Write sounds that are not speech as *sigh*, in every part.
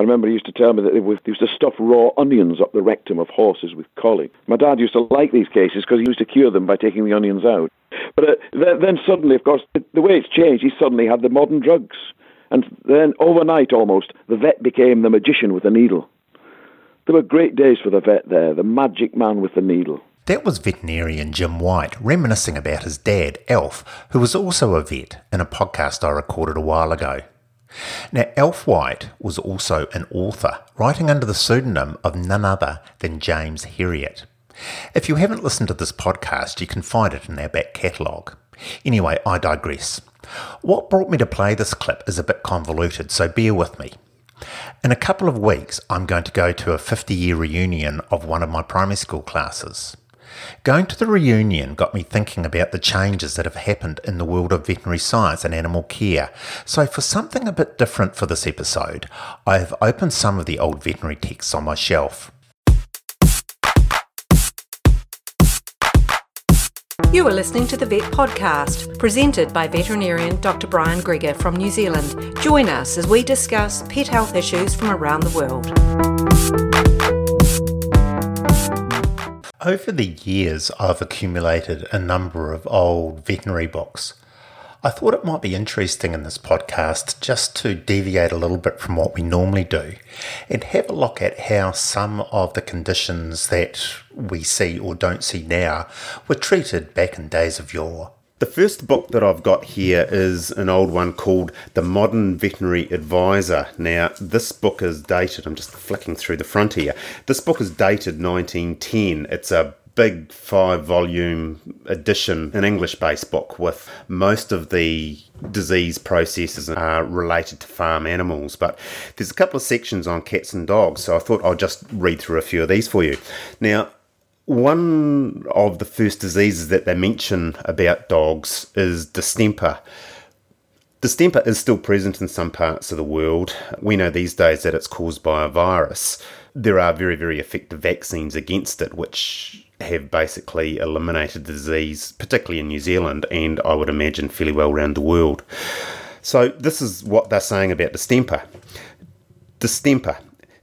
I remember he used to tell me that they used to stuff raw onions up the rectum of horses with colic. My dad used to like these cases because he used to cure them by taking the onions out. But uh, then suddenly, of course, the way it's changed, he suddenly had the modern drugs. And then overnight almost, the vet became the magician with the needle. There were great days for the vet there, the magic man with the needle. That was veterinarian Jim Wight reminiscing about his dad, Alf, who was also a vet, in a podcast I recorded a while ago. Now, Alf Wight was also an author, writing under the pseudonym of none other than James Herriot. If you haven't listened to this podcast, you can find it in our back catalogue. Anyway, I digress. What brought me to play this clip is a bit convoluted, so bear with me. In a couple of weeks, I'm going to go to a 50 year reunion of one of my primary school classes. Going to the reunion got me thinking about the changes that have happened in the world of veterinary science and animal care. So, for something a bit different for this episode, I have opened some of the old veterinary texts on my shelf. You are listening to the Vet Podcast, presented by veterinarian Dr. Brian Greger from New Zealand. Join us as we discuss pet health issues from around the world. Over the years, I've accumulated a number of old veterinary books. I thought it might be interesting in this podcast just to deviate a little bit from what we normally do and have a look at how some of the conditions that we see or don't see now were treated back in days of yore. The first book that I've got here is an old one called The Modern Veterinary Advisor. Now, this book is dated, I'm just flicking through the front here. This book is dated 1910. It's a big five volume edition, an English based book with most of the disease processes are related to farm animals. But there's a couple of sections on cats and dogs, so I thought I'll just read through a few of these for you. Now, one of the first diseases that they mention about dogs is distemper. Distemper is still present in some parts of the world. We know these days that it's caused by a virus. There are very, very effective vaccines against it, which have basically eliminated the disease, particularly in New Zealand, and I would imagine fairly well around the world. So, this is what they're saying about distemper. Distemper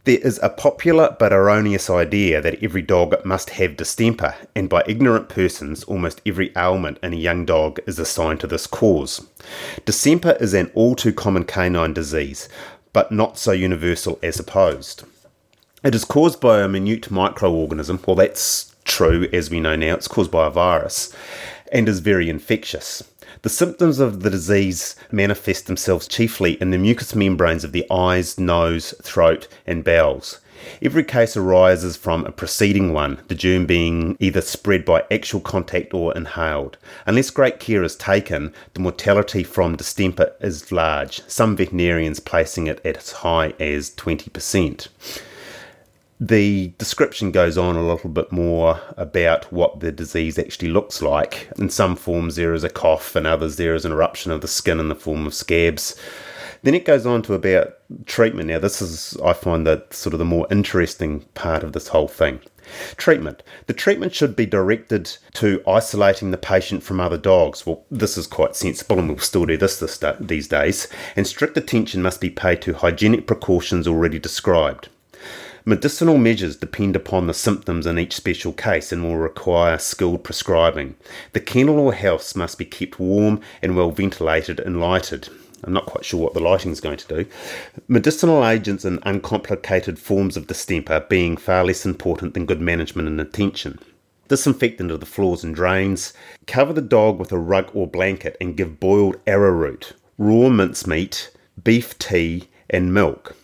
there is a popular but erroneous idea that every dog must have distemper, and by ignorant persons, almost every ailment in a young dog is assigned to this cause. Distemper is an all too common canine disease, but not so universal as supposed. It is caused by a minute microorganism, well, that's true as we know now, it's caused by a virus, and is very infectious. The symptoms of the disease manifest themselves chiefly in the mucous membranes of the eyes, nose, throat, and bowels. Every case arises from a preceding one, the germ being either spread by actual contact or inhaled. Unless great care is taken, the mortality from distemper is large, some veterinarians placing it at as high as 20% the description goes on a little bit more about what the disease actually looks like. In some forms, there is a cough, and others, there is an eruption of the skin in the form of scabs. Then it goes on to about treatment. Now, this is, I find, that sort of the more interesting part of this whole thing. Treatment. The treatment should be directed to isolating the patient from other dogs. Well, this is quite sensible, and we'll still do this, this these days. And strict attention must be paid to hygienic precautions already described. Medicinal measures depend upon the symptoms in each special case and will require skilled prescribing. The kennel or house must be kept warm and well ventilated and lighted. I'm not quite sure what the lighting is going to do. Medicinal agents and uncomplicated forms of distemper being far less important than good management and attention. Disinfectant of the floors and drains. Cover the dog with a rug or blanket and give boiled arrowroot, raw mincemeat, beef tea, and milk.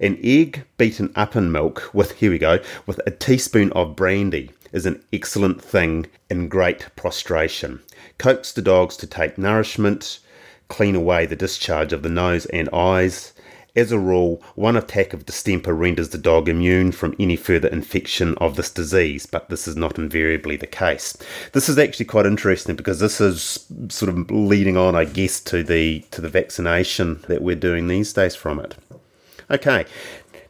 An egg beaten up in milk with, here we go, with a teaspoon of brandy is an excellent thing in great prostration. Coax the dogs to take nourishment, clean away the discharge of the nose and eyes. As a rule, one attack of distemper renders the dog immune from any further infection of this disease, but this is not invariably the case. This is actually quite interesting because this is sort of leading on, I guess, to the to the vaccination that we're doing these days from it. Okay,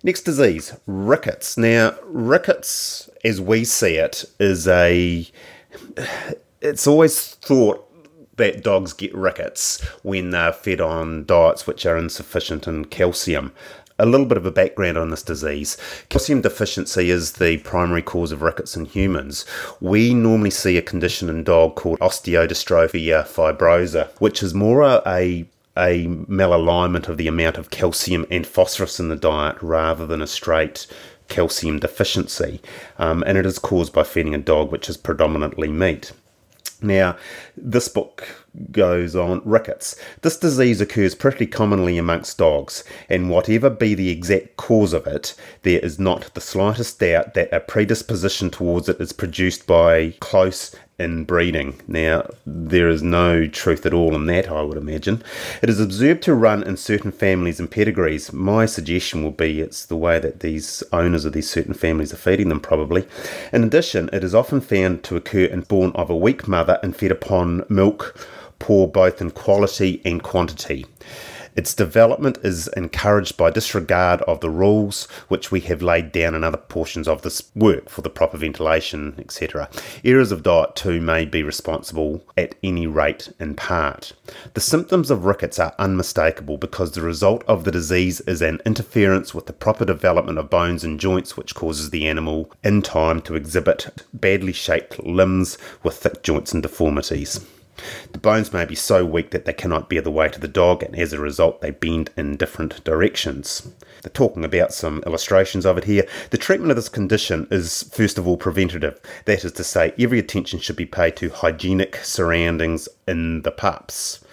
next disease, rickets. Now, rickets, as we see it, is a. It's always thought that dogs get rickets when they're fed on diets which are insufficient in calcium. A little bit of a background on this disease. Calcium deficiency is the primary cause of rickets in humans. We normally see a condition in dog called osteodystrophia uh, fibrosa, which is more a a malalignment of the amount of calcium and phosphorus in the diet rather than a straight calcium deficiency. Um, and it is caused by feeding a dog which is predominantly meat. Now, this book goes on rickets. This disease occurs pretty commonly amongst dogs, and whatever be the exact cause of it, there is not the slightest doubt that a predisposition towards it is produced by close in breeding. Now, there is no truth at all in that, I would imagine. It is observed to run in certain families and pedigrees. My suggestion will be it's the way that these owners of these certain families are feeding them, probably. In addition, it is often found to occur in born of a weak mother and fed upon milk, poor both in quality and quantity. Its development is encouraged by disregard of the rules which we have laid down in other portions of this work for the proper ventilation, etc. Errors of diet too may be responsible at any rate in part. The symptoms of rickets are unmistakable because the result of the disease is an interference with the proper development of bones and joints which causes the animal in time to exhibit badly shaped limbs with thick joints and deformities. The bones may be so weak that they cannot bear the weight of the dog, and as a result, they bend in different directions. They're talking about some illustrations of it here. The treatment of this condition is, first of all, preventative. That is to say, every attention should be paid to hygienic surroundings in the pups.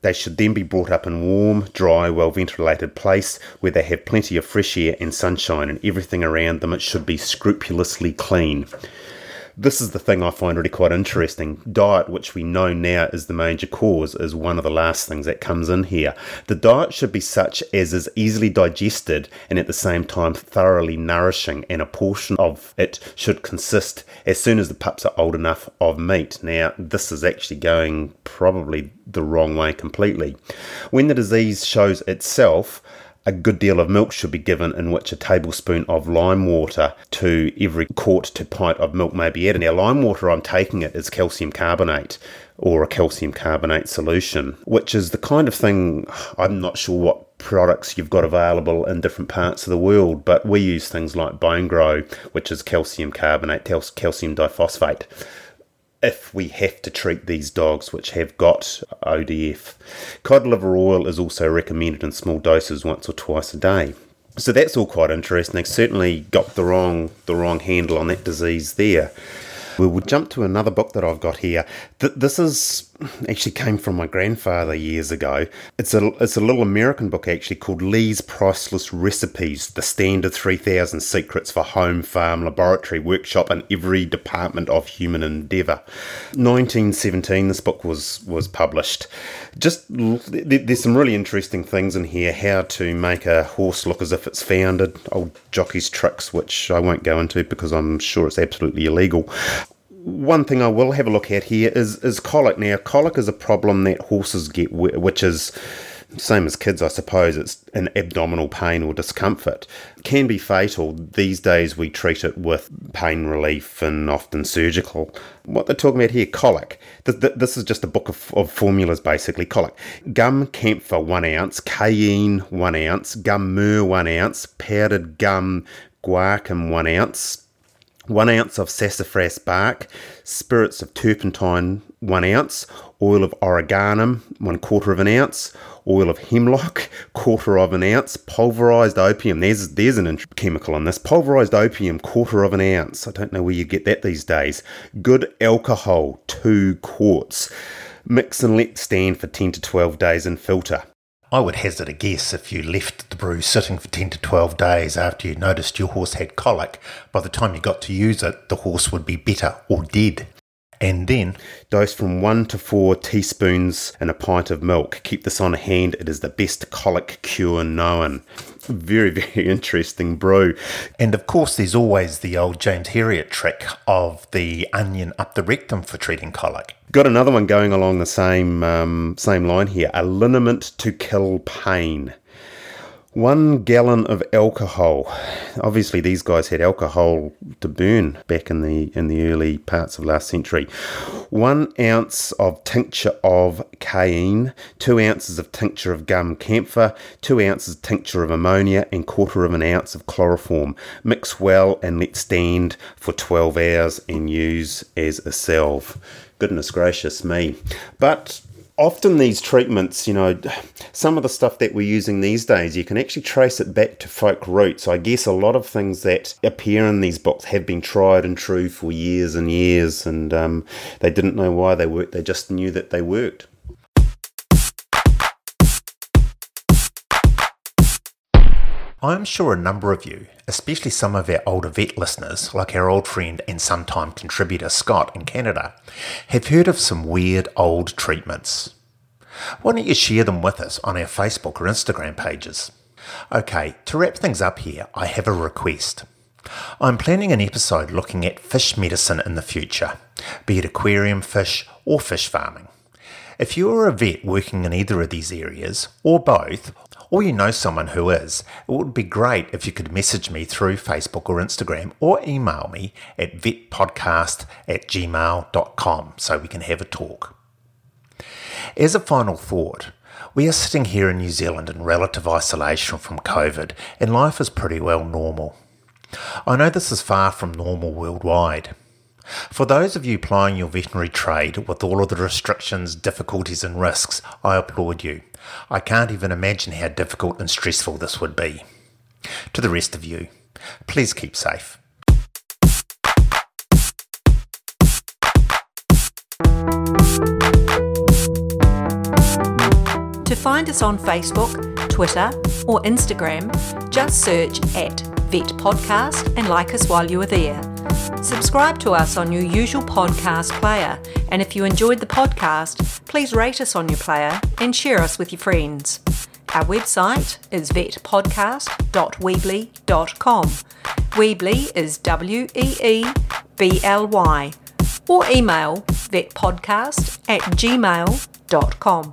They should then be brought up in warm, dry, well ventilated place where they have plenty of fresh air and sunshine, and everything around them it should be scrupulously clean this is the thing I find really quite interesting. Diet, which we know now is the major cause, is one of the last things that comes in here. The diet should be such as is easily digested and at the same time thoroughly nourishing, and a portion of it should consist, as soon as the pups are old enough, of meat. Now, this is actually going probably the wrong way completely. When the disease shows itself, a good deal of milk should be given, in which a tablespoon of lime water to every quart to pint of milk may be added. Now, lime water, I'm taking it is calcium carbonate or a calcium carbonate solution, which is the kind of thing I'm not sure what products you've got available in different parts of the world, but we use things like Bone Grow, which is calcium carbonate, calcium diphosphate if we have to treat these dogs which have got ODF. Cod liver oil is also recommended in small doses once or twice a day. So that's all quite interesting. They certainly got the wrong the wrong handle on that disease there. We will jump to another book that I've got here. This is actually came from my grandfather years ago. It's a it's a little American book actually called Lee's Priceless Recipes: The Standard 3000 Secrets for Home, Farm, Laboratory, Workshop, and Every Department of Human Endeavor. 1917 this book was was published. Just there's some really interesting things in here how to make a horse look as if it's founded, old jockey's tricks which I won't go into because I'm sure it's absolutely illegal one thing I will have a look at here is is colic. Now, colic is a problem that horses get, which is same as kids, I suppose. It's an abdominal pain or discomfort. Can be fatal. These days, we treat it with pain relief and often surgical. What they're talking about here, colic. This is just a book of, of formulas, basically. Colic. Gum camphor, one ounce. Cayenne, one ounce. Gum myrrh, one ounce. Powdered gum guaiacum, one ounce 1 ounce of sassafras bark, spirits of turpentine, 1 ounce, oil of origanum, 1 quarter of an ounce, oil of hemlock, quarter of an ounce, pulverized opium. There's there's an chemical in this. Pulverized opium, quarter of an ounce. I don't know where you get that these days. Good alcohol, two quarts. Mix and let stand for 10 to 12 days and filter. I would hazard a guess if you left the brew sitting for 10 to 12 days after you noticed your horse had colic, by the time you got to use it, the horse would be better or dead. And then dose from one to four teaspoons in a pint of milk. Keep this on hand. It is the best colic cure known. Very, *laughs* very interesting brew. And of course, there's always the old James Herriot trick of the onion up the rectum for treating colic. Got another one going along the same um, same line here. A liniment to kill pain. One gallon of alcohol. Obviously, these guys had alcohol to burn back in the in the early parts of last century. One ounce of tincture of cayenne, two ounces of tincture of gum camphor, two ounces tincture of ammonia, and quarter of an ounce of chloroform. Mix well and let stand for 12 hours and use as a salve. Goodness gracious me! But often these treatments, you know, *sighs* some of the stuff that we're using these days, you can actually trace it back to folk roots. I guess a lot of things that appear in these books have been tried and true for years and years, and um, they didn't know why they worked, they just knew that they worked. I'm sure a number of you, especially some of our older vet listeners, like our old friend and sometime contributor Scott in Canada, have heard of some weird old treatments. Why don't you share them with us on our Facebook or Instagram pages? Okay, to wrap things up here, I have a request. I'm planning an episode looking at fish medicine in the future, be it aquarium fish or fish farming. If you are a vet working in either of these areas, or both, or you know someone who is, it would be great if you could message me through Facebook or Instagram or email me at vetpodcast at gmail.com so we can have a talk. As a final thought, we are sitting here in New Zealand in relative isolation from COVID and life is pretty well normal. I know this is far from normal worldwide. For those of you plying your veterinary trade with all of the restrictions, difficulties, and risks, I applaud you. I can't even imagine how difficult and stressful this would be. To the rest of you, please keep safe. To find us on Facebook, Twitter, or Instagram, just search at Vet Podcast and like us while you are there. Subscribe to us on your usual podcast player, and if you enjoyed the podcast, please rate us on your player and share us with your friends. Our website is vetpodcast.weebly.com. Weebly is W E E B L Y. Or email vetpodcast at gmail.com.